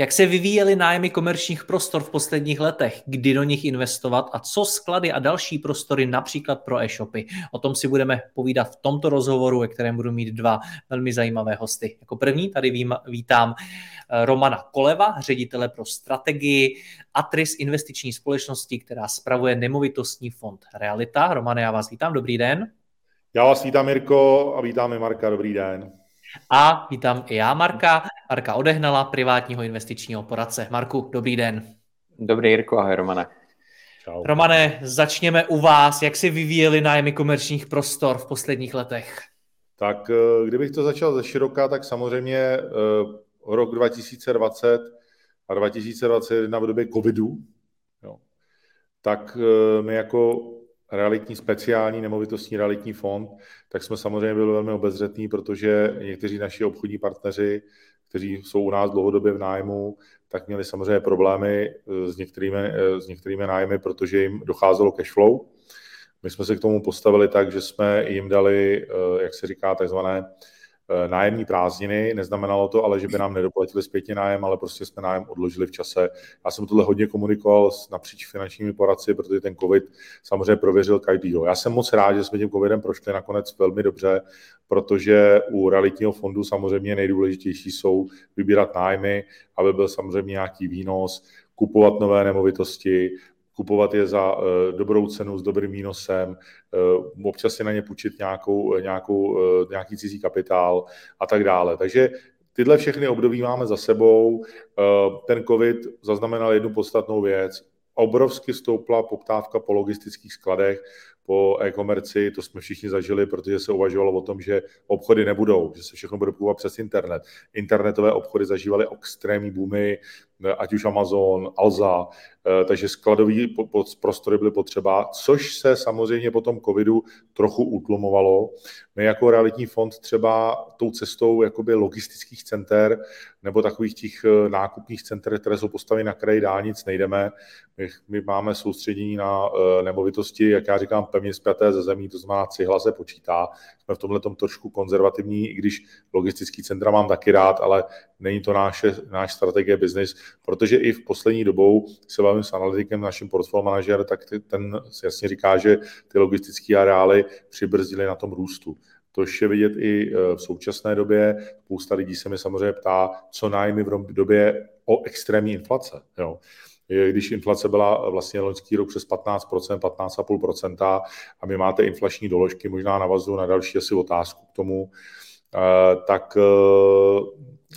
Jak se vyvíjely nájmy komerčních prostor v posledních letech, kdy do nich investovat a co sklady a další prostory například pro e-shopy. O tom si budeme povídat v tomto rozhovoru, ve kterém budu mít dva velmi zajímavé hosty. Jako první tady vítám eh, Romana Koleva, ředitele pro strategii Atris investiční společnosti, která spravuje nemovitostní fond Realita. Romane, já vás vítám, dobrý den. Já vás vítám, Mirko, a vítáme Marka, dobrý den. A vítám i já Marka, Marka Odehnala, privátního investičního poradce. Marku, dobrý den. Dobrý Jirko, ahoj Romane. Čau. Romane, začněme u vás. Jak si vyvíjeli nájmy komerčních prostor v posledních letech? Tak eh, kdybych to začal ze široka, tak samozřejmě eh, rok 2020 a 2021 v době covidu, jo, tak eh, my jako realitní speciální nemovitostní realitní fond, tak jsme samozřejmě byli velmi obezřetní, protože někteří naši obchodní partneři, kteří jsou u nás dlouhodobě v nájmu, tak měli samozřejmě problémy s některými, s některými nájmy, protože jim docházelo cash flow. My jsme se k tomu postavili tak, že jsme jim dali, jak se říká, takzvané Eh, nájemní prázdniny. Neznamenalo to ale, že by nám nedoplatili zpětně nájem, ale prostě jsme nájem odložili v čase. Já jsem tohle hodně komunikoval s napříč finančními poradci, protože ten COVID samozřejmě prověřil každýho. Já jsem moc rád, že jsme tím COVIDem prošli nakonec velmi dobře, protože u realitního fondu samozřejmě nejdůležitější jsou vybírat nájmy, aby byl samozřejmě nějaký výnos, kupovat nové nemovitosti, kupovat je za uh, dobrou cenu s dobrým výnosem, uh, občas si na ně půjčit nějakou, nějakou, uh, nějaký cizí kapitál a tak dále. Takže tyhle všechny období máme za sebou. Ten COVID zaznamenal jednu podstatnou věc. Obrovsky stoupla poptávka po logistických skladech, po e-komerci, to jsme všichni zažili, protože se uvažovalo o tom, že obchody nebudou, že se všechno bude kupovat přes internet. Internetové obchody zažívaly extrémní boomy, ať už Amazon, Alza, eh, takže skladový prostory byly potřeba, což se samozřejmě po tom covidu trochu utlumovalo. My jako realitní fond třeba tou cestou jakoby logistických center nebo takových těch eh, nákupních center, které jsou postaveny na kraji dálnic, nejdeme. My, my máme soustředění na nemovitosti, jak já říkám, pevně zpěté ze zemí, to znamená cihla se počítá. Jsme v tomhle tom trošku konzervativní, i když logistický centra mám taky rád, ale není to naše, náš strategie business, protože i v poslední dobou se bavím s analytikem, naším portfolio manažer, tak ten jasně říká, že ty logistické areály přibrzdily na tom růstu. To je vidět i e, v současné době. Spousta lidí se mi samozřejmě ptá, co nájmy v době o extrémní inflace. Jo když inflace byla vlastně loňský rok přes 15%, 15,5% a my máte inflační doložky, možná navazuju na další asi otázku k tomu, tak e,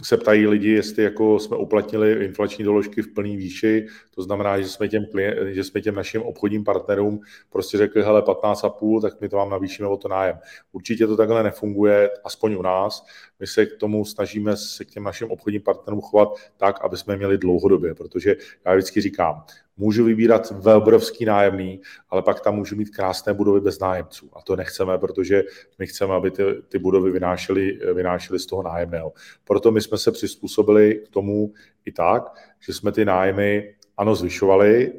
se ptají lidi, jestli jako jsme uplatnili inflační doložky v plný výši, to znamená, že jsme těm, že jsme těm našim obchodním partnerům prostě řekli, hele, 15,5, tak my to vám navýšíme o to nájem. Určitě to takhle nefunguje, aspoň u nás. My se k tomu snažíme se k těm našim obchodním partnerům chovat tak, aby jsme měli dlouhodobě, protože já vždycky říkám, můžu vybírat velbrovský nájemný, ale pak tam můžu mít krásné budovy bez nájemců. A to nechceme, protože my chceme, aby ty, ty budovy vynášely, vynášely z toho nájemného. Proto my jsme se přizpůsobili k tomu i tak, že jsme ty nájmy ano zvyšovali,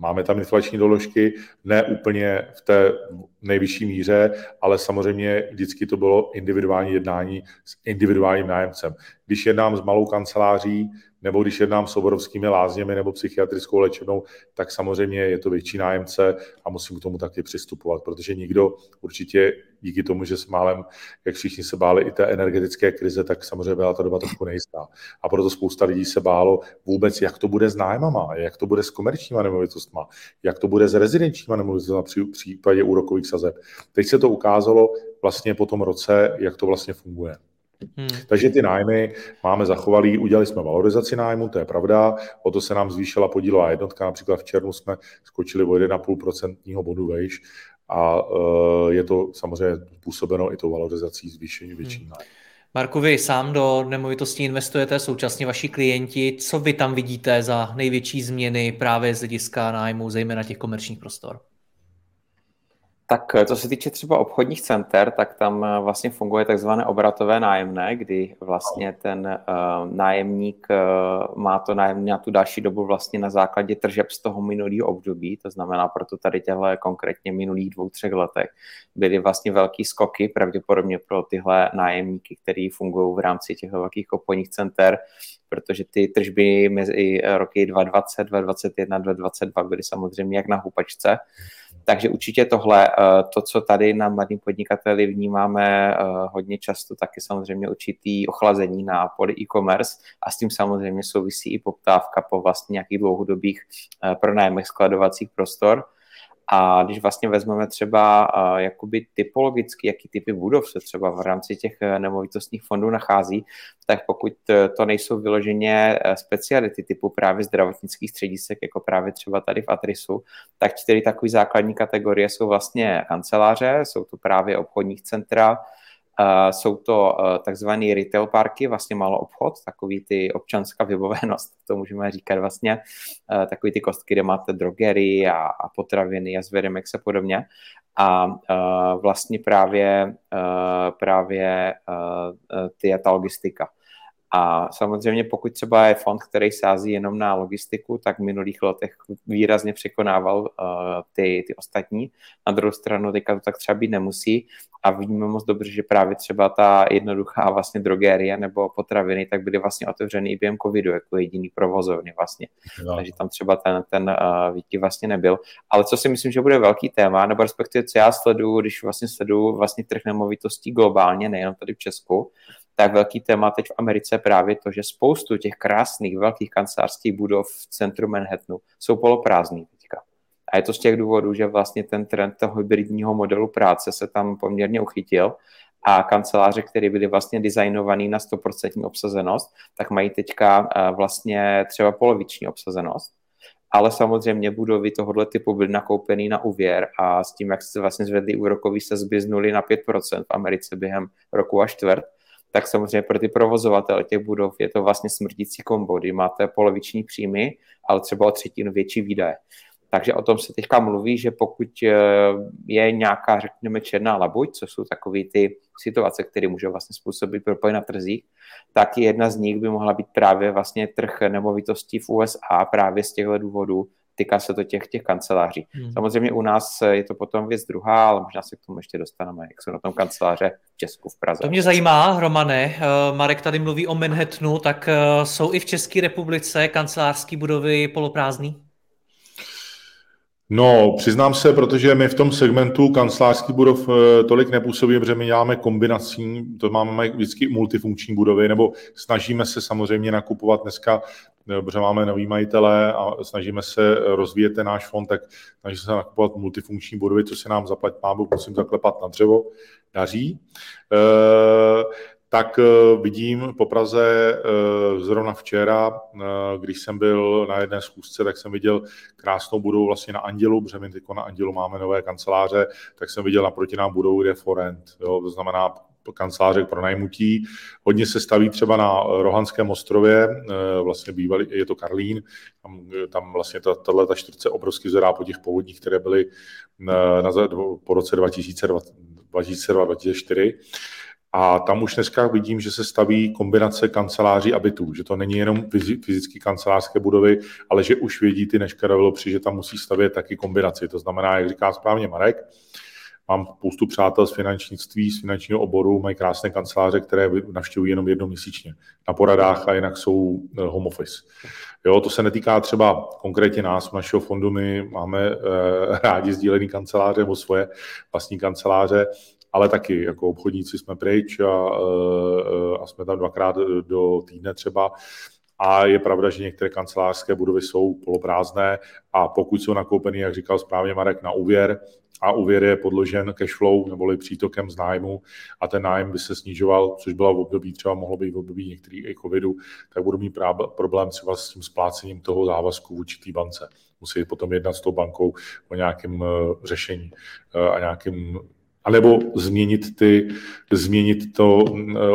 Máme tam inflační doložky, ne úplně v té nejvyšší míře, ale samozřejmě vždycky to bylo individuální jednání s individuálním nájemcem. Když jednám s malou kanceláří, nebo když jednám s oborovskými lázněmi nebo psychiatrickou léčebnou, tak samozřejmě je to větší nájemce a musím k tomu taky přistupovat, protože nikdo určitě díky tomu, že s málem, jak všichni se báli i té energetické krize, tak samozřejmě byla ta doba trochu nejistá. A proto spousta lidí se bálo vůbec, jak to bude s nájmama, jak to bude s komerčníma nemovitostma, jak to bude s rezidenčníma nemovitostmi v případě úrokových sazeb. Teď se to ukázalo vlastně po tom roce, jak to vlastně funguje. Hmm. Takže ty nájmy máme zachovalý, udělali jsme valorizaci nájmu, to je pravda, o to se nám zvýšila podílová jednotka, například v červnu jsme skočili o 1,5% bodu vejš a uh, je to samozřejmě způsobeno i tou valorizací zvýšení větší hmm. nájmu. Marku, vy sám do nemovitostí investujete, současně vaši klienti. Co vy tam vidíte za největší změny právě z hlediska nájmu, zejména těch komerčních prostor? Tak eh, co se týče třeba obchodních center, tak tam eh, vlastně funguje takzvané obratové nájemné, kdy vlastně ten uh, nájemník uh, má to nájemné na tu další dobu vlastně na základě tržeb z toho minulého období, to znamená proto tady těhle konkrétně minulých dvou, třech letech byly vlastně velký skoky pravděpodobně pro tyhle nájemníky, které fungují v rámci těch velkých obchodních center, protože ty tržby mezi roky 2020, 2021, 2022 byly samozřejmě jak na houpačce. Takže určitě tohle, eh, to, co tady na mladým podnikateli vnímáme eh, hodně často, tak je samozřejmě určitý ochlazení na poli e-commerce a s tím samozřejmě souvisí i poptávka po vlastně nějakých dlouhodobých pronájmech skladovacích prostor. A když vlastně vezmeme třeba jakoby typologicky, jaký typy budov se třeba v rámci těch nemovitostních fondů nachází, tak pokud to nejsou vyloženě speciality typu právě zdravotnických středisek, jako právě třeba tady v Atrisu, tak čtyři takové základní kategorie jsou vlastně kanceláře, jsou to právě obchodních centra, jsou to uh, takzvané retail parky, vlastně malo obchod, takový ty občanská vybavenost, to můžeme říkat vlastně, uh, takový ty kostky, kde máte drogery a, a potraviny a zvedemex a podobně. A uh, vlastně právě, právě ty ta logistika. A samozřejmě pokud třeba je fond, který sází jenom na logistiku, tak v minulých letech výrazně překonával uh, ty, ty ostatní. Na druhou stranu teďka to tak třeba být nemusí a vidíme moc dobře, že právě třeba ta jednoduchá vlastně drogerie nebo potraviny tak byly vlastně otevřeny i během covidu jako jediný provozovny vlastně. No. Takže tam třeba ten, ten uh, výkyv vlastně nebyl. Ale co si myslím, že bude velký téma, nebo respektive co já sleduju, když vlastně sleduju vlastně trh nemovitostí globálně, nejenom tady v Česku, tak velký téma teď v Americe právě to, že spoustu těch krásných velkých kancelářských budov v centru Manhattanu jsou poloprázdný teďka. A je to z těch důvodů, že vlastně ten trend toho hybridního modelu práce se tam poměrně uchytil a kanceláře, které byly vlastně designované na 100% obsazenost, tak mají teďka eh, vlastně třeba poloviční obsazenost. Ale samozřejmě budovy tohoto typu byly nakoupeny na úvěr a s tím, jak se vlastně zvedly úrokový sazby z 0 na 5% v Americe během roku a čtvrt, tak samozřejmě pro ty provozovatele těch budov je to vlastně smrtící kombo, kdy máte poloviční příjmy, ale třeba o třetinu větší výdaje. Takže o tom se teďka mluví, že pokud eh, je nějaká, řekněme, černá labuť, co jsou takové ty situace, které můžou vlastně způsobit propoj na trzích, tak jedna z nich by mohla být právě vlastně trh nemovitostí v USA právě z těchto důvodů, týká se to těch, těch kanceláří. Hmm. Samozřejmě u nás je to potom věc druhá, ale možná se k tomu ještě dostaneme, jak jsou na tom kanceláře v Česku, v Praze. To mě zajímá, Romane. Eh, Marek tady mluví o Manhattanu, tak eh, jsou i v České republice kancelářské budovy poloprázdný? No, přiznám se, protože my v tom segmentu kancelářských budov eh, tolik nepůsobíme, protože my děláme kombinací, to máme vždycky multifunkční budovy, nebo snažíme se samozřejmě nakupovat dneska, protože máme nový majitele a snažíme se rozvíjet ten náš fond, tak snažíme se nakupovat multifunkční budovy, co se nám zaplať pámu, musím zaklepat na dřevo, daří. E, tak eh, vidím po Praze eh, zrovna včera, eh, když jsem byl na jedné schůzce, tak jsem viděl krásnou budovu vlastně na Andělu, protože my na Andělu máme nové kanceláře, tak jsem viděl naproti nám budovu, kde je Forent, jo, to znamená kanceláře pro najmutí. Hodně se staví třeba na Rohanském ostrově, vlastně bývalý, je to Karlín, tam, tam vlastně ta, tato ta čtvrtce obrovsky zvedá po těch povodních, které byly na, na, po roce 2002-2004. A tam už dneska vidím, že se staví kombinace kanceláří a bytů, že to není jenom fyzické kancelářské budovy, ale že už vědí ty neška developři, že tam musí stavět taky kombinaci. To znamená, jak říká správně Marek, mám spoustu přátel z finančnictví, z finančního oboru, mají krásné kanceláře, které navštěvují jenom jednou měsíčně na poradách a jinak jsou eh, home office. Jo, to se netýká třeba konkrétně nás, našeho fondu, my máme e, rádi sdílený kanceláře nebo svoje vlastní kanceláře, ale taky jako obchodníci jsme pryč a, a jsme tam dvakrát do týdne třeba. A je pravda, že některé kancelářské budovy jsou poloprázdné a pokud jsou nakoupeny, jak říkal správně Marek, na úvěr, a úvěr je podložen cash flow neboli přítokem z nájmu a ten nájem by se snižoval, což bylo v období, třeba mohlo být v období některých i covidu, tak budu mít problém třeba s tím splácením toho závazku v určitý bance. Musí potom jednat s tou bankou o nějakém řešení a nějakým anebo změnit, ty, změnit to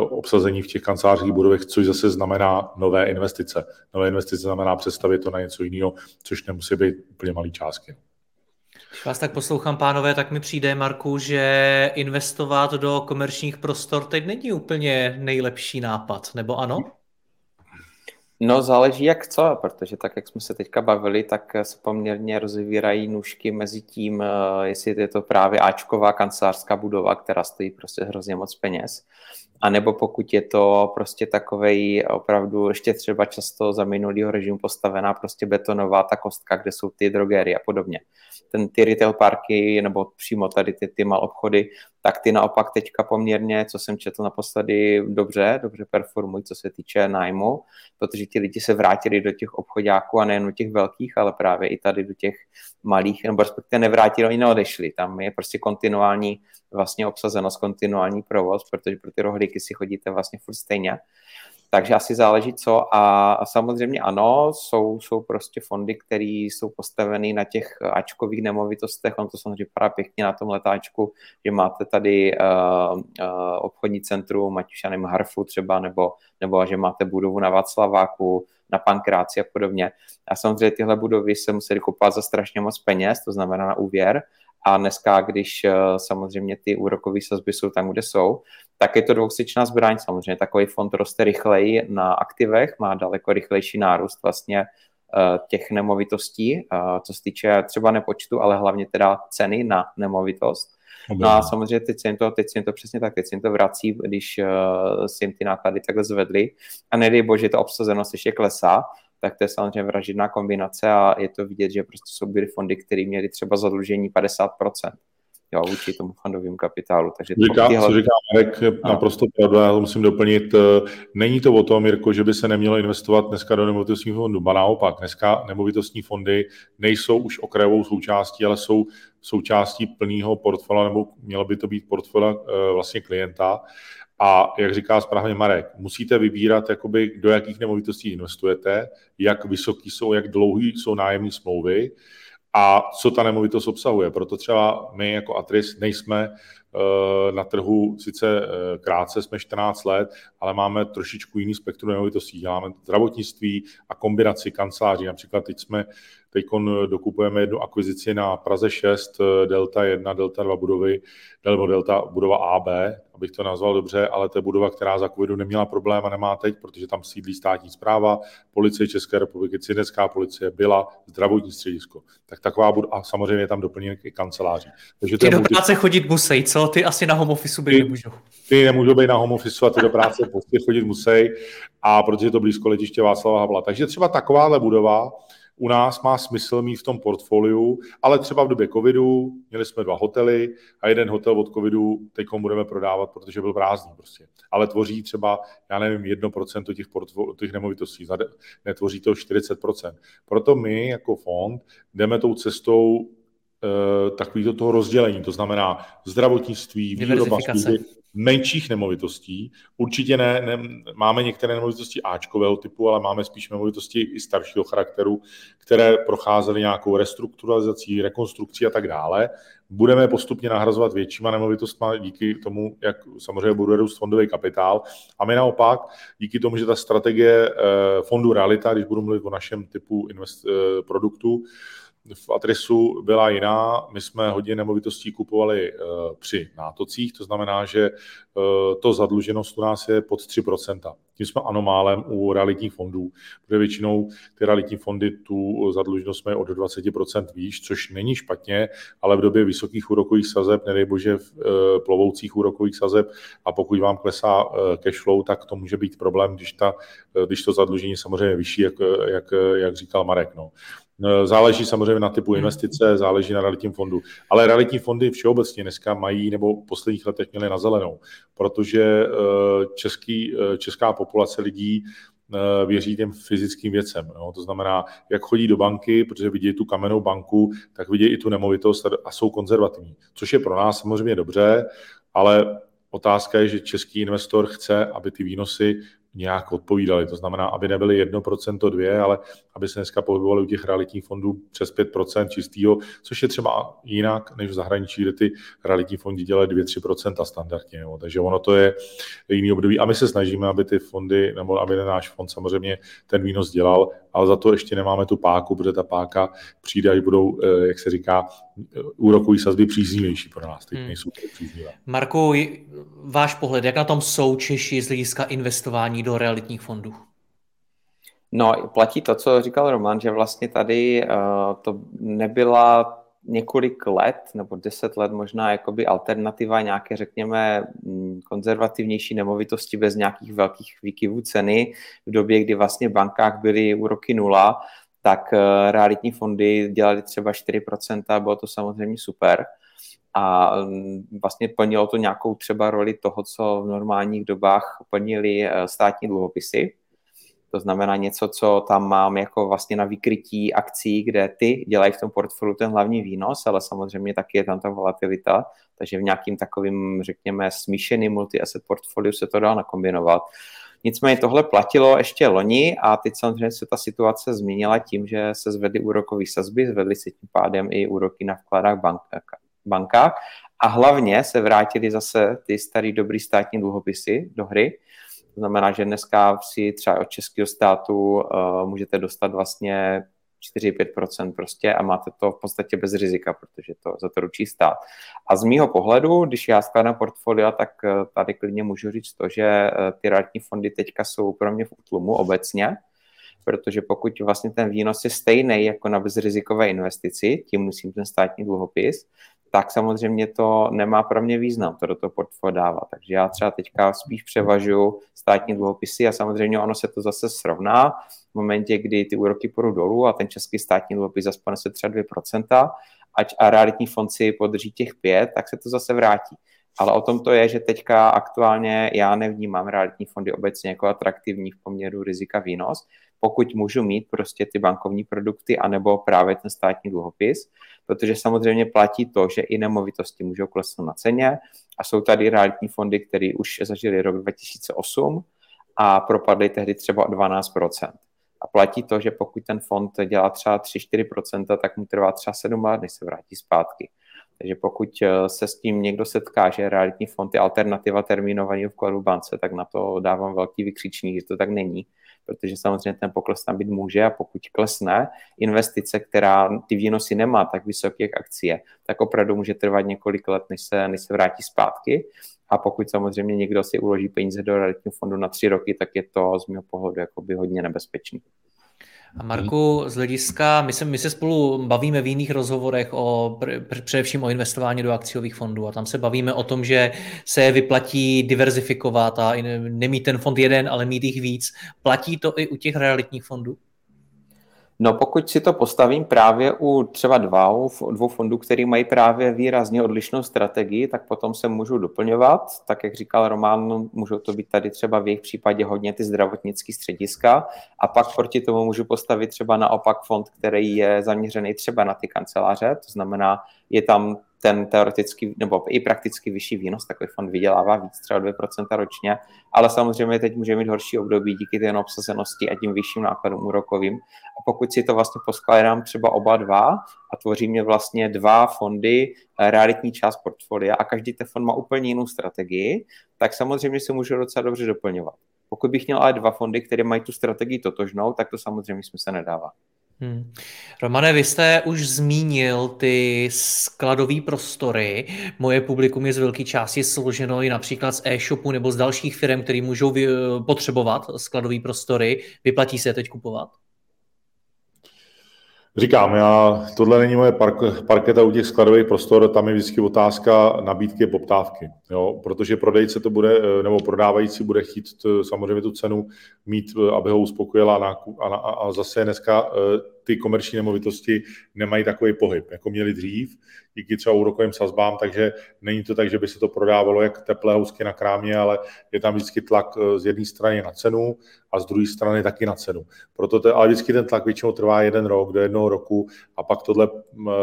obsazení v těch kancelářích budovech, což zase znamená nové investice. Nové investice znamená představit to na něco jiného, což nemusí být úplně malý částky. Když vás tak poslouchám, pánové, tak mi přijde, Marku, že investovat do komerčních prostor teď není úplně nejlepší nápad, nebo ano? No záleží jak co, protože tak, jak jsme se teďka bavili, tak se poměrně rozevírají nůžky mezi tím, eh, jestli je to právě Ačková kancelářská budova, která stojí prostě hrozně moc peněz, a nebo pokud je to prostě takovej opravdu ještě třeba často za minulého režimu postavená prostě betonová ta kostka, kde jsou ty drogery a podobně. Ten, ty retail parky nebo přímo tady ty, ty mal obchody, tak ty naopak teďka poměrně, co jsem četl naposledy, dobře, dobře performují, co se týče nájmu, protože ti lidi se vrátili do těch obchodáků a nejen do těch velkých, ale právě i tady do těch malých, nebo respektive nevrátili, oni neodešli. Tam je prostě kontinuální vlastně obsazenost, kontinuální provoz, protože pro ty rohlíky si chodíte vlastně furt stejně. Takže asi záleží co a, a samozřejmě ano, jsou, jsou prostě fondy, které jsou postaveny na těch ačkových nemovitostech, on to samozřejmě vypadá pěkně na tom letáčku, že máte tady uh, uh, obchodní centrum, ať už já nevím, Harfu třeba, nebo, nebo že máte budovu na Václaváku, na Pankráci a podobně. A samozřejmě tyhle budovy se museli kupovat za strašně moc peněz, to znamená na úvěr, a dneska, když samozřejmě ty úrokové sazby jsou tam, kde jsou, tak je to dvousečná zbraň. Samozřejmě takový fond roste rychleji na aktivech, má daleko rychlejší nárůst vlastně eh, těch nemovitostí, eh, co se týče třeba nepočtu, ale hlavně teda ceny na nemovitost. No a samozřejmě teď se jim to, teď se jim to přesně tak, teď se jim to vrací, když uh, si jim ty náklady takhle zvedly. A nedej bože, ta obsazenost ještě klesá, tak to je samozřejmě vražedná kombinace a je to vidět, že prostě jsou byly fondy, které měly třeba zadlužení 50%, jo, vůči tomu fondovému kapitálu. Takže říká, tyhle... co říká Marek, naprosto pravda, já to musím doplnit. Eh, není to o tom, Jirko, že by se nemělo investovat dneska do nemovitostních fondů, ba naopak, dneska nemovitostní fondy nejsou už okrajovou součástí, ale jsou součástí plného portfolia, nebo mělo by to být portfolia eh, vlastně klienta. A jak říká správně Marek, musíte vybírat, jakoby, do jakých nemovitostí investujete, jak vysoký jsou, jak dlouhý jsou nájemní smlouvy, a co ta nemovitost obsahuje. Proto třeba my jako Atris nejsme eh, na trhu sice eh, krátce, jsme 14 let, ale máme trošičku jiný spektrum nemovitostí. Děláme zdravotnictví a kombinaci kanceláří. Například teď jsme Teď dokupujeme jednu akvizici na Praze 6, eh, Delta 1, Delta 2 budovy, nebo Delta budova AB, abych to nazval dobře, ale to je budova, která za covidu neměla problém a nemá teď, protože tam sídlí státní zpráva, policie České republiky, cinecká policie, byla zdravotní středisko. Tak taková budova, a samozřejmě je tam doplněn i kanceláří. Takže ty do multi... práce chodit musí, co? Ty asi na home office být nemůžou. Ty nemůžou být na home office a ty do práce prostě chodit musí, a protože je to blízko letiště Václava Havla. Takže třeba takováhle budova, u nás má smysl mít v tom portfoliu, ale třeba v době covidu měli jsme dva hotely a jeden hotel od covidu teď budeme prodávat, protože byl prázdný prostě. Ale tvoří třeba, já nevím, 1% těch, portfo- těch nemovitostí, netvoří to 40%. Proto my jako fond jdeme tou cestou e, takového toho rozdělení, to znamená zdravotnictví, výroba služby, menších nemovitostí. Určitě ne, ne, máme některé nemovitosti Ačkového typu, ale máme spíš nemovitosti i staršího charakteru, které procházely nějakou restrukturalizací, rekonstrukcí a tak dále. Budeme postupně nahrazovat většíma nemovitostmi díky tomu, jak samozřejmě bude růst fondový kapitál. A my naopak, díky tomu, že ta strategie eh, fondu Realita, když budu mluvit o našem typu invest, eh, produktu, v adresu byla jiná. My jsme hodně nemovitostí kupovali eh, při nátocích, to znamená, že eh, to zadluženost u nás je pod 3%. Tím jsme anomálem u realitních fondů, protože většinou ty realitní fondy tu zadluženost mají od 20% výš, což není špatně, ale v době vysokých úrokových sazeb, nedej bože v eh, plovoucích úrokových sazeb a pokud vám klesá cash flow, tak to může být problém, když, ta, když to zadlužení samozřejmě vyšší, jak, jak, jak říkal Marek. No. No, záleží samozřejmě na typu hmm. investice, záleží na realitním fondu. Ale realitní fondy všeobecně dneska mají, nebo v posledních letech měly na zelenou, protože eh, český, eh, česká populace lidí věří těm fyzickým věcem. Jo? To znamená, jak chodí do banky, protože vidí tu kamennou banku, tak vidí i tu nemovitost a jsou konzervativní. Což je pro nás samozřejmě dobře, ale otázka je, že český investor chce, aby ty výnosy nějak odpovídali. To znamená, aby nebyly 1%, 2%, ale aby se dneska pohybovali u těch realitních fondů přes 5% čistého, což je třeba jinak než v zahraničí, kde ty realitní fondy dělají 2-3% standardně. Jo. Takže ono to je jiný období a my se snažíme, aby ty fondy, nebo aby náš fond samozřejmě ten výnos dělal, ale za to ještě nemáme tu páku, protože ta páka přijde, až budou, eh, jak se říká, úrokové sazby příznivější pro nás. Teď hmm. nejsou příznivé. Marku, váš pohled, jak na tom jsou Češi z hlediska investování do realitních fondů? No, platí to, co říkal Roman, že vlastně tady uh, to nebyla několik let, nebo deset let možná jakoby alternativa nějaké, řekněme, mm, konzervativnější nemovitosti bez nějakých velkých výkyvů ceny. V době, kdy vlastně v bankách byly úroky nula, tak uh, realitní fondy dělali třeba 4%, bylo to samozřejmě super. A mm, vlastně plnilo to nějakou třeba roli toho, co v normálních dobách plnili uh, státní dluhopisy, to znamená něco, co tam mám jako vlastně na vykrytí akcí, kde ty dělají v tom portfoliu ten hlavní výnos, ale samozřejmě taky je tam ta volatilita, takže v nějakým takovým, řekněme, smíšeným multi-asset portfoliu se to dá nakombinovat. Nicméně tohle platilo ještě loni a teď samozřejmě se ta situace změnila tím, že se zvedly úrokové sazby, zvedly se tím pádem i úroky na vkladách bank, bankách a hlavně se vrátily zase ty starý dobrý státní dluhopisy do hry, to znamená, že dneska si třeba od českého státu uh, můžete dostat vlastně 4-5% prostě a máte to v podstatě bez rizika, protože to za to ručí stát. A z mýho pohledu, když já skládám portfolia, tak eh, tady klidně můžu říct to, že eh, ty realitní fondy teďka jsou pro mě v útlumu obecně, protože pokud vlastně ten výnos je stejný jako na bezrizikové investici, tím musím ten státní dluhopis, tak samozřejmě to nemá pro mě význam to do toho portfolia dávat. Takže já třeba teďka spíš převažuji státní dluhopisy a samozřejmě ono se to zase srovná v momentě, kdy ty úroky půjdou dolů a ten český státní dluhopis zase se třeba 2%, ať a realitní fond si podrží těch 5, tak se to zase vrátí. Ale o tom to je, že teďka aktuálně já nevnímám realitní fondy obecně jako atraktivní v poměru rizika výnos, pokud můžu mít prostě ty bankovní produkty anebo právě ten státní dluhopis, protože samozřejmě platí to, že i nemovitosti můžou klesnout na ceně a jsou tady realitní fondy, které už zažili rok 2008 a propadly tehdy třeba o 12%. A platí to, že pokud ten fond dělá třeba 3-4%, tak mu trvá třeba 7 let, než se vrátí zpátky. Takže pokud eh, se s tím někdo setká, že realitní fond je alternativa termínovaného vkladu v bance, tak na to dávám velký vykřičník, že to tak není protože samozřejmě ten pokles tam být může a pokud klesne investice, která ty výnosy nemá tak vysoké jak akcie, tak opravdu může trvat několik let, než se, než se vrátí zpátky. A pokud samozřejmě někdo si uloží peníze do realitního fondu na tři roky, tak je to z mého pohledu jakoby hodně nebezpečný. A Marku, z hlediska, my se, my se spolu bavíme v jiných rozhovorech o, především o investování do akciových fondů a tam se bavíme o tom, že se vyplatí diverzifikovat a nemít ten fond jeden, ale mít jich víc. Platí to i u těch realitních fondů? No pokud si to postavím právě u třeba dva, dvou fondů, které mají právě výrazně odlišnou strategii, tak potom se můžu doplňovat. Tak jak říkal Roman, můžou to být tady třeba v jejich případě hodně ty zdravotnické střediska a pak proti tomu můžu postavit třeba naopak fond, který je zaměřený třeba na ty kanceláře, to znamená, je tam ten teoretický nebo i prakticky vyšší výnos, takový fond vydělává víc, třeba 2% ročně, ale samozřejmě teď může mít horší období díky té obsazenosti a tím vyšším nákladům úrokovým. A pokud si to vlastně poskládám třeba oba dva a tvoří mě vlastně dva fondy, eh, realitní část portfolia a každý ten fond má úplně jinou strategii, tak samozřejmě se může docela dobře doplňovat. Pokud bych měl ale dva fondy, které mají tu strategii totožnou, tak to samozřejmě smysl nedává. Hmm. Romane, vy jste už zmínil ty skladové prostory. Moje publikum je z velké části složeno i například z e-shopu nebo z dalších firm, které můžou potřebovat skladové prostory. Vyplatí se teď kupovat? Říkám, já, tohle není moje park, parketa u těch skladových prostor, tam je vždycky otázka nabídky a poptávky, jo? protože prodejce to bude, nebo prodávající bude chtít t, samozřejmě tu cenu mít, aby ho uspokojila a, a, a zase dneska e, ty komerční nemovitosti nemají takový pohyb, jako měli dřív, díky třeba úrokovým sazbám, takže není to tak, že by se to prodávalo jak teplé housky na krámě, ale je tam vždycky tlak eh, z jedné strany na cenu a z druhé strany taky na cenu. Proto to, ale vždycky ten tlak většinou trvá jeden rok do jednoho roku a pak tohle,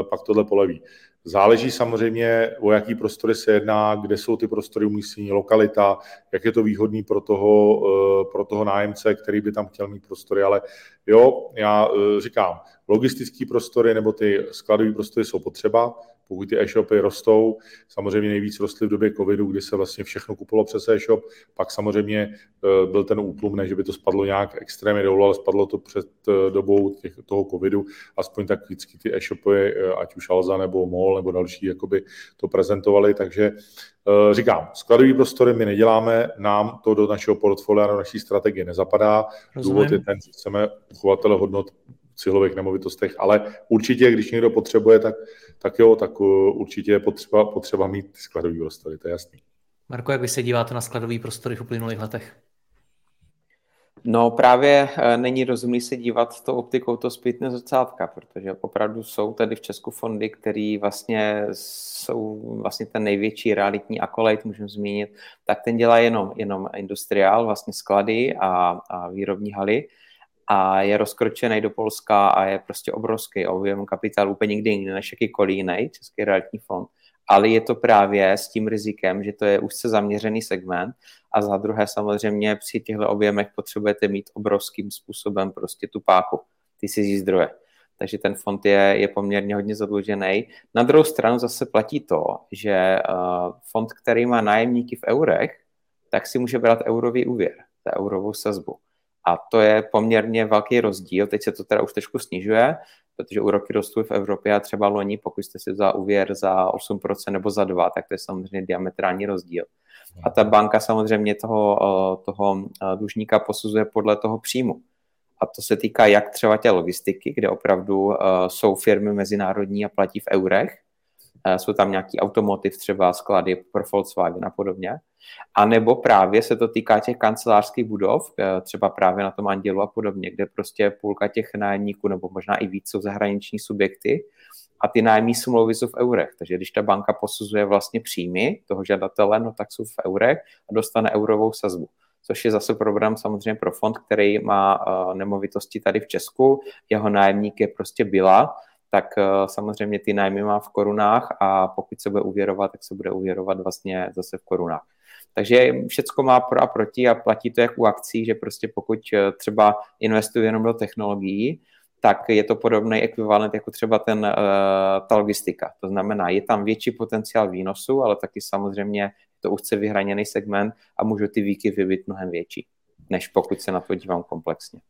pak tohle poleví. Záleží samozřejmě, o jaký prostory se jedná, kde jsou ty prostory umístění, lokalita, jak je to výhodný pro toho, eh, pro toho nájemce, který by tam chtěl mít prostory, ale jo, já eh, říkám, logistické prostory nebo ty skladové prostory jsou potřeba, pokud ty e-shopy rostou, samozřejmě nejvíc rostly v době covidu, kdy se vlastně všechno kupovalo přes e-shop, pak samozřejmě eh, byl ten útlum, ne, že by to spadlo nějak extrémně dolů, ale spadlo to před eh, dobou těch, toho covidu, aspoň tak vždycky ty e-shopy, eh, ať už Alza nebo MOL nebo další, jakoby to prezentovali, takže Říkám, skladový prostory my neděláme, nám to do našeho portfolia, do naší strategie nezapadá. Rozumím. Důvod je ten, že chceme uchovatele hodnot cílových nemovitostech, ale určitě, když někdo potřebuje, tak, tak jo, tak uh, určitě je potřeba, potřeba mít ty skladové prostory, to je jasný. Marko, jak vy se díváte na skladové prostory v uplynulých letech? No právě eh, není rozumný se dívat tou optikou to zpětné zrcátka, protože opravdu jsou tady v Česku fondy, které vlastně jsou vlastně ten největší realitní akolejt, můžeme zmínit, tak ten dělá jenom, jenom industriál, vlastně sklady a, a výrobní haly a je rozkročený do Polska a je prostě obrovský objem kapitálu úplně nikdy jiný než jakýkoliv jiný Český realitní fond. Ale je to právě s tím rizikem, že to je úzce zaměřený segment a za druhé samozřejmě při těchto objemech potřebujete mít obrovským způsobem prostě tu páku, ty si zdroje. Takže ten fond je, je poměrně hodně zadlužený. Na druhou stranu zase platí to, že uh, fond, který má nájemníky v eurech, tak si může brát eurový úvěr, za eurovou sazbu. A to je poměrně velký rozdíl. Teď se to teda už trošku snižuje, protože úroky rostou v Evropě a třeba loni, pokud jste si vzal úvěr za 8% nebo za 2%, tak to je samozřejmě diametrální rozdíl. A ta banka samozřejmě toho, eh, toho eh, dlužníka posuzuje podle toho příjmu. A to se týká jak třeba té logistiky, kde opravdu eh, jsou firmy mezinárodní a platí v eurech, jsou tam nějaký automotiv, třeba sklady pro Volkswagen a podobně. A nebo právě se to týká těch kancelářských budov, eh, třeba právě na tom Andělu a podobně, kde prostě půlka těch nájemníků, nebo možná i víc, jsou zahraniční subjekty a ty nájemní smlouvy jsou v eurech. Takže když ta banka posuzuje vlastně příjmy toho žadatele, no tak jsou v eurech a dostane eurovou sazbu což je zase program samozřejmě pro fond, který má uh, nemovitosti tady v Česku. Jeho nájemník je prostě byla, tak uh, samozřejmě ty nájmy má v korunách a pokud se bude uvěrovat, tak se bude uvěrovat vlastně zase v korunách. Takže všechno má pro a proti a platí to jak u akcí, že prostě pokud eh, třeba investuje jenom do technologií, tak je to podobný ekvivalent jako třeba ten, uh, ta logistika. To znamená, je tam větší potenciál výnosu, ale taky samozřejmě to úzce vyhraněný segment a můžu ty výky vybit mnohem větší, než pokud se na to dívám komplexně.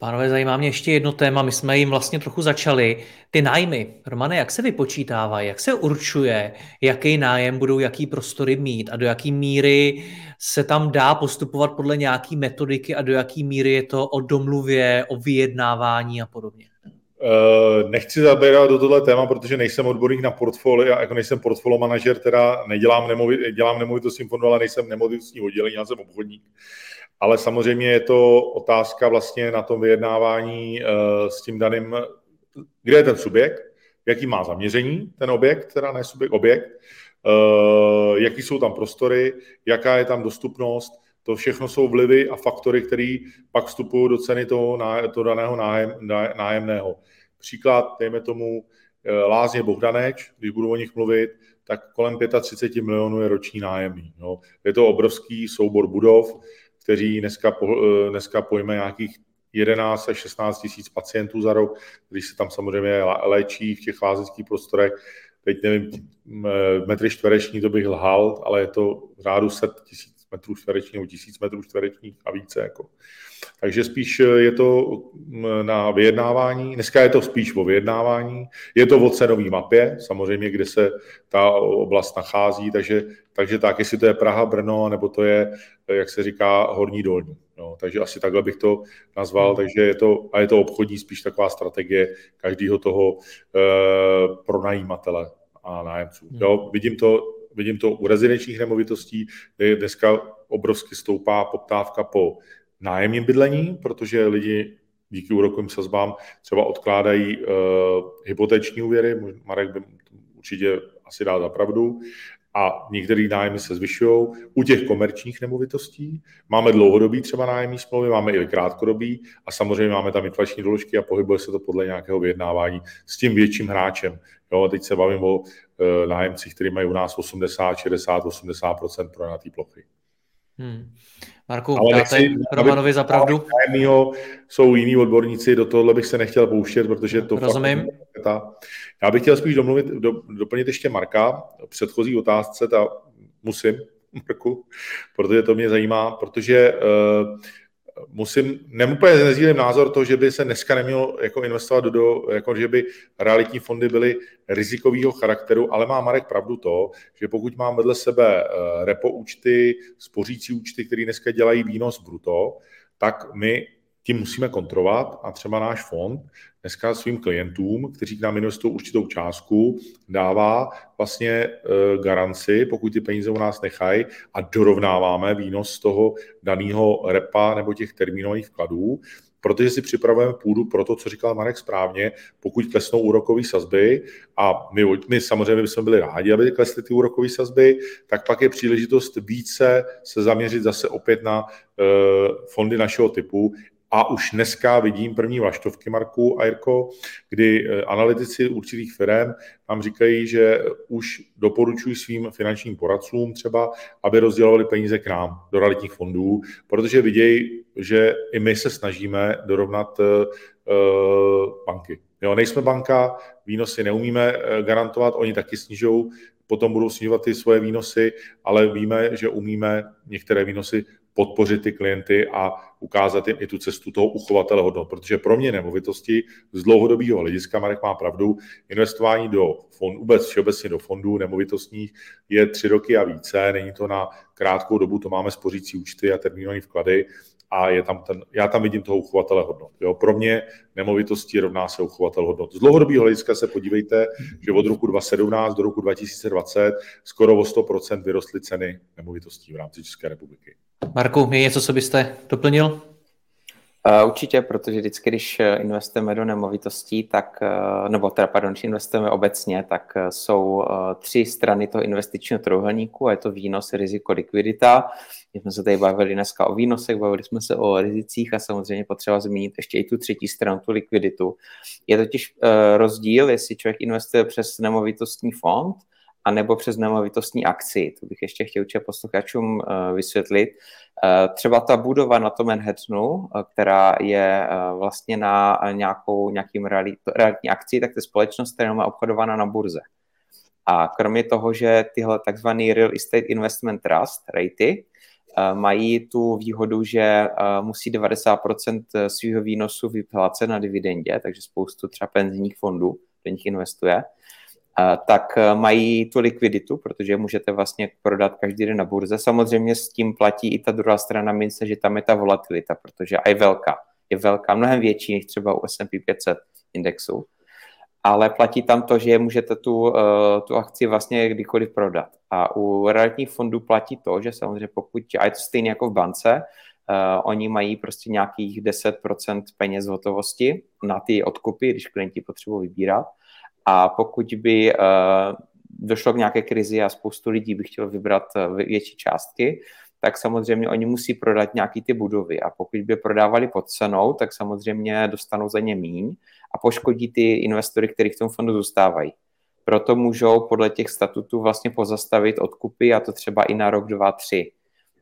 Pánové, zajímá mě ještě jedno téma, my jsme jim vlastně trochu začali. Ty nájmy, Romane, jak se vypočítávají, jak se určuje, jaký nájem budou jaký prostory mít a do jaký míry se tam dá postupovat podle nějaký metodiky a do jaký míry je to o domluvě, o vyjednávání a podobně? Eh, nechci zabírat do tohle téma, protože nejsem odborník na portfolio, jako nejsem portfolio manažer, teda nedělám dělám nemovitostní fondu, ale nejsem nemovitostní oddělení, já jsem obchodník. Ale samozřejmě je to otázka vlastně na tom vyjednávání eh, s tím daným, kde je ten subjekt, jaký má zaměření ten objekt, teda ne subjekt, objekt, eh, jaký jsou tam prostory, jaká je tam dostupnost, to všechno jsou vlivy a faktory, které pak vstupují do ceny toho, toho daného nájem, nájemného. Příklad, dejme tomu, eh, Lázně Bohdaneč, když budu o nich mluvit, tak kolem 35 milionů je roční nájemný. Jo. Je to obrovský soubor budov, kteří dneska, eh, dneska pojme nějakých 11 až 16 tisíc pacientů za rok, když se tam samozřejmě léčí v těch lázeňských prostorech. Teď nevím, metry čtvereční to bych lhal, ale je to v řádu set tisíc metrů čtverečních nebo tisíc metrů čtverečních a více. Jako. Takže spíš je to na vyjednávání, dneska je to spíš o vyjednávání, je to o cenové mapě, samozřejmě, kde se ta oblast nachází, takže, takže tak, jestli to je Praha, Brno, nebo to je, jak se říká, Horní dolní. No, takže asi takhle bych to nazval, takže je to, a je to obchodní spíš taková strategie každého toho e, pronajímatele a nájemců. Hmm. Jo, vidím to vidím to u rezidenčních nemovitostí, dneska obrovsky stoupá poptávka po nájemním bydlení, protože lidi díky úrokovým sazbám třeba odkládají uh, hypoteční úvěry, Marek by určitě asi dá za pravdu a některé nájmy se zvyšují. U těch komerčních nemovitostí máme dlouhodobý třeba nájemní smlouvy, máme i krátkodobý a samozřejmě máme tam inflační doložky a pohybuje se to podle nějakého vyjednávání s tím větším hráčem. Jo, teď se bavím o nájemcích, kteří mají u nás 80, 60, 80% pronajatý plochy. Hmm. Marku, Ale dáte nechci, Romanovi za pravdu? Jsou jiní odborníci, do tohohle bych se nechtěl pouštět, protože to Rozumím. Fakt, já bych chtěl spíš domluvit, do, doplnit ještě Marka předchozí otázce, ta musím, Marku, protože to mě zajímá, protože uh, musím, nemůže nezdílím názor to, že by se dneska nemělo jako investovat do, do, jako že by realitní fondy byly rizikového charakteru, ale má Marek pravdu to, že pokud mám vedle sebe uh, repo účty, spořící účty, které dneska dělají výnos bruto, tak my tím musíme kontrolovat a třeba náš fond dneska svým klientům, kteří k nám investují určitou částku, dává vlastně e, garanci, pokud ty peníze u nás nechají a dorovnáváme výnos z toho daného repa nebo těch termínových vkladů, protože si připravujeme půdu pro to, co říkal Marek správně, pokud klesnou úrokové sazby a my, my samozřejmě bychom byli rádi, aby klesly ty úrokové sazby, tak pak je příležitost více se zaměřit zase opět na uh, fondy našeho typu, a už dneska vidím první vlaštovky, Marku a Jirko, kdy eh, analytici určitých firm nám říkají, že už doporučují svým finančním poradcům třeba, aby rozdělovali peníze k nám do realitních fondů, protože vidějí, že i my se snažíme dorovnat uh, banky. Jo, nejsme banka, výnosy neumíme garantovat, oni taky snižují potom budou snižovat ty svoje výnosy, ale víme, že umíme některé výnosy podpořit ty klienty a ukázat jim i tu cestu toho uchovatele hodnot. Protože pro mě nemovitosti z dlouhodobého hlediska, Marek má pravdu, investování do fond, vůbec všeobecně do fondů nemovitostních je tři roky a více, není to na krátkou dobu, to máme spořící účty a termínové vklady a je tam ten, já tam vidím toho uchovatele hodnot. Jo, pro mě nemovitosti rovná se uchovatel hodnot. Z dlouhodobého hlediska se podívejte, že od roku 2017 do roku 2020 skoro o 100% vyrostly ceny nemovitostí v rámci České republiky. Marku, je něco, co byste doplnil? Uh, určitě, protože vždycky, když eh, investujeme do nemovitostí, tak, uh, nebo teda, pardon, když investujeme obecně, tak jsou tři strany toho investičního trojuhelníku a je to výnos, riziko, likvidita. My jsme se tady bavili dneska o výnosech, bavili jsme se o rizicích a samozřejmě potřeba zmínit ještě i tu třetí stranu, tu likviditu. Je totiž rozdíl, jestli člověk investuje přes nemovitostní fond, anebo přes nemovitostní akci. To bych ještě chtěl určitě posluchačům uh, vysvětlit. Uh, třeba ta budova na tom Manhattanu, uh, která je vlastně na nějakou, nějakým realitní akci, tak to je společnost, která je obchodovaná na burze. A kromě toho, že tyhle takzvaný Real Estate Investment Trust, REITy, mají tu výhodu, že musí 90% svého výnosu vyplácet na dividendě, takže spoustu třeba penzijních fondů do nich investuje, tak e, mají tu likviditu, protože můžete vlastně prodat každý den na burze. Samozřejmě s tím platí i ta druhá strana mince, že tam je ta volatilita, protože je velká. Je velká, mnohem větší než třeba u S&P 500 indexu. Ale platí tam to, že můžete tu, e, tu akci vlastně kdykoliv prodat. A u realitních fondů platí to, že samozřejmě pokud, a je to stejně jako v bance, Uh, oni mají prostě nějakých 10% peněz hotovosti na ty odkupy, když klienti potřebují vybírat a pokud by uh, došlo k nějaké krizi a spoustu lidí by chtělo vybrat uh, větší částky, tak samozřejmě oni musí prodat nějaký ty budovy a pokud by prodávali pod cenou, tak samozřejmě dostanou za ně míň a poškodí ty investory, kteří v tom fondu zůstávají. Proto můžou podle těch statutů vlastně pozastavit odkupy a to třeba i na rok, dva, tři.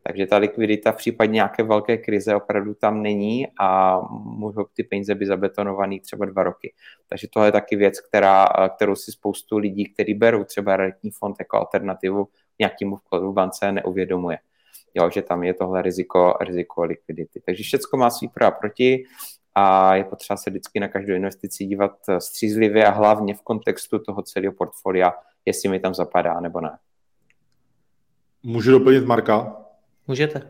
Takže ta likvidita v případě nějaké velké krize opravdu tam není a můžou ty peníze být zabetonovaný třeba dva roky. Takže to je taky věc, která, kterou si spoustu lidí, kteří berou třeba realitní fond jako alternativu nějakému vkladu v bance, neuvědomuje. Jo, že tam je tohle riziko, riziko likvidity. Takže všechno má svý pro a proti a je potřeba se vždycky na každou investici dívat střízlivě a hlavně v kontextu toho celého portfolia, jestli mi tam zapadá nebo ne. Můžu doplnit Marka? Můžete.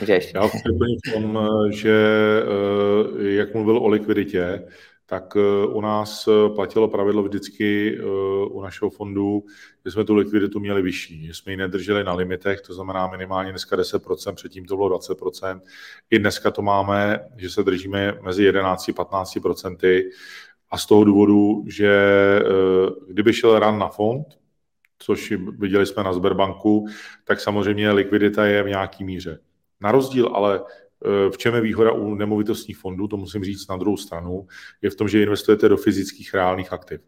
Můžeš. Já chci doplnit v tom, že eh, jak mluvil o likviditě, tak eh, u nás eh, platilo pravidlo vždycky u našeho fondu, že jsme tu likviditu měli vyšší, že jsme ji nedrželi na limitech, to znamená minimálně dneska 10%, předtím to bylo 20%. I dneska to máme, že se držíme mezi 11 a 15%, a z toho důvodu, že kdyby šel ran na fond, což viděli jsme na Sberbanku, tak samozřejmě likvidita je v nějaký míře. Na rozdíl ale v čem je výhoda u nemovitostních fondů, to musím říct na druhou stranu, je v tom, že investujete do fyzických reálných aktiv.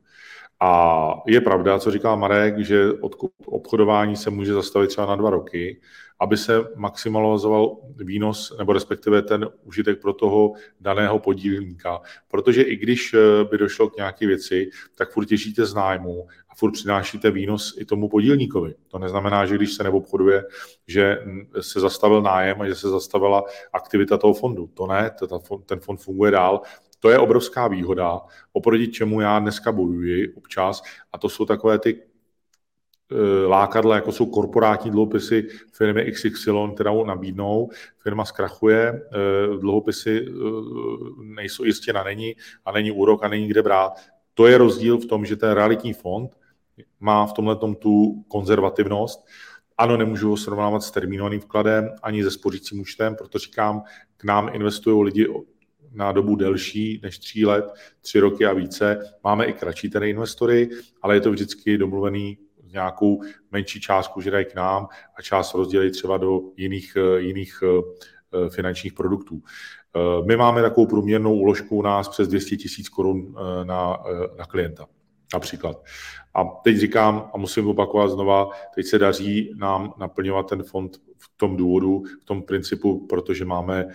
A je pravda, co říkal Marek, že od obchodování se může zastavit třeba na dva roky, aby se maximalizoval výnos nebo respektive ten užitek pro toho daného podílníka. Protože i když eh, by došlo k nějaké věci, tak furt těžíte z nájmu a furt přinášíte výnos i tomu podílníkovi. To neznamená, že když se neobchoduje, že se zastavil nájem a že se zastavila aktivita toho fondu. To ne, ten fond funguje dál to je obrovská výhoda, oproti čemu já dneska bojuji občas, a to jsou takové ty eh, lákadla, jako jsou korporátní dluhopisy firmy XY, kterou nabídnou, firma zkrachuje, eh, dluhopisy eh, nejsou jistěna, není a není úrok a není kde brát. To je rozdíl v tom, že ten realitní fond má v tomhle tu konzervativnost. Ano, nemůžu ho srovnávat s termínovaným vkladem ani se spořícím účtem, proto říkám, k nám investují lidi na dobu delší než tří let, tři roky a více. Máme i kratší tedy investory, ale je to vždycky domluvený nějakou menší částku, že dají k nám a část rozdělí třeba do jiných, jiných eh, finančních produktů. Eh, my máme takovou průměrnou úložku u nás přes 200 tisíc korun eh, na, na klienta například. A teď říkám, a musím opakovat znova, teď se daří nám naplňovat ten fond v tom důvodu, v tom principu, protože máme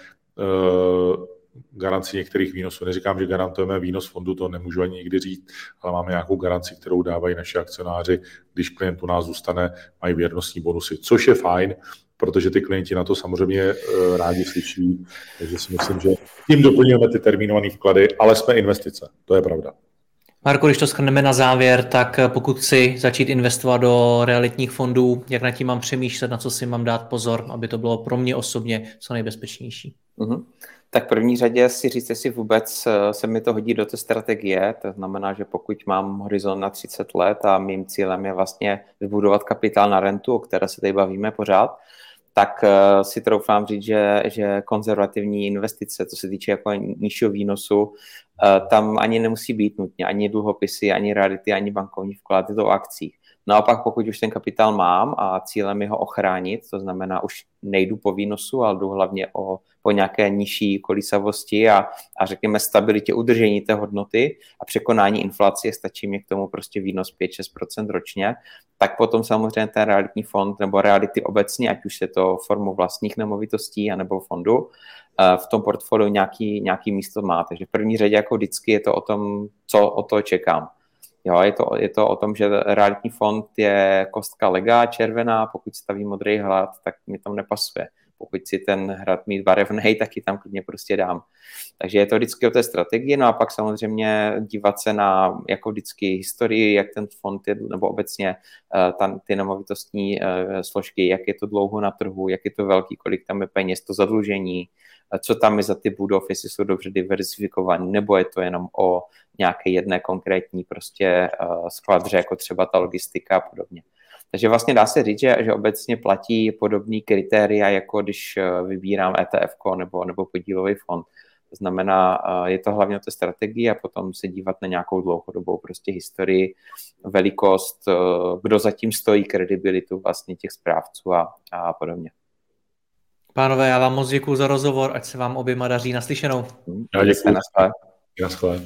garanci některých výnosů. Neříkám, že garantujeme výnos fondu, to nemůžu ani nikdy říct, ale máme nějakou garanci, kterou dávají naši akcionáři, když klient u nás zůstane, mají věrnostní bonusy, což je fajn, protože ty klienti na to samozřejmě eh, rádi slyší, takže si myslím, že tím doplňujeme ty termínované vklady, ale jsme investice, to je pravda. Marko, když to schrneme na závěr, tak pokud chci začít investovat do realitních fondů, jak na tím mám přemýšlet, na co si mám dát pozor, aby to bylo pro mě osobně co nejbezpečnější? Uh-huh. Tak v první řadě si říct, jestli vůbec eh, se mi to hodí do té strategie. To znamená, že pokud mám horizont na 30 let a mým cílem je vlastně vybudovat kapitál na rentu, o které se tady bavíme pořád, tak eh, si troufám říct, že, že konzervativní investice, co se týče jako nižšího výnosu, eh, tam ani nemusí být nutně ani dluhopisy, ani reality, ani bankovní vklady do akcích. Naopak, pokud už ten kapitál mám a cílem je ho ochránit, to znamená, už nejdu po výnosu, ale jdu hlavně o, po nějaké nižší kolísavosti a, a řekněme stabilitě udržení té hodnoty a překonání inflace, stačí mi k tomu prostě výnos 5-6% ročně, tak potom samozřejmě ten realitní fond nebo reality obecně, ať už je to formou vlastních nemovitostí anebo fondu, eh, v tom portfoliu nějaký, nějaký místo má. Takže v první řadě jako vždycky je to o tom, co o to čekám. Jo, je, to, je to o tom, že realitní fond je kostka legá, červená, pokud staví modrý hlad, tak mi tam nepasuje. Pokud si ten hrad mít barevný, tak ji tam klidně prostě dám. Takže je to vždycky o té strategii, no a pak samozřejmě dívat se na, jako vždycky, historii, jak ten fond je, nebo obecně uh, tam, ty nemovitostní uh, složky, jak je to dlouho na trhu, jak je to velký, kolik tam je peněz, to zadlužení, co tam je za ty budov, jestli jsou dobře diversifikované, nebo je to jenom o nějaké jedné konkrétní prostě uh, skladře, jako třeba ta logistika a podobně. Takže vlastně dá se říct, že, že obecně platí podobný kritéria, jako když eh, vybírám ETF nebo, nebo podílový fond. To znamená, eh, je to hlavně o té strategii a potom se dívat na nějakou dlouhodobou prostě historii, velikost, kdo zatím stojí, kredibilitu vlastně těch správců a, a podobně. Pánové, já vám moc děkuji za rozhovor, ať se vám oběma daří naslyšenou. Já děkuji. Naschle.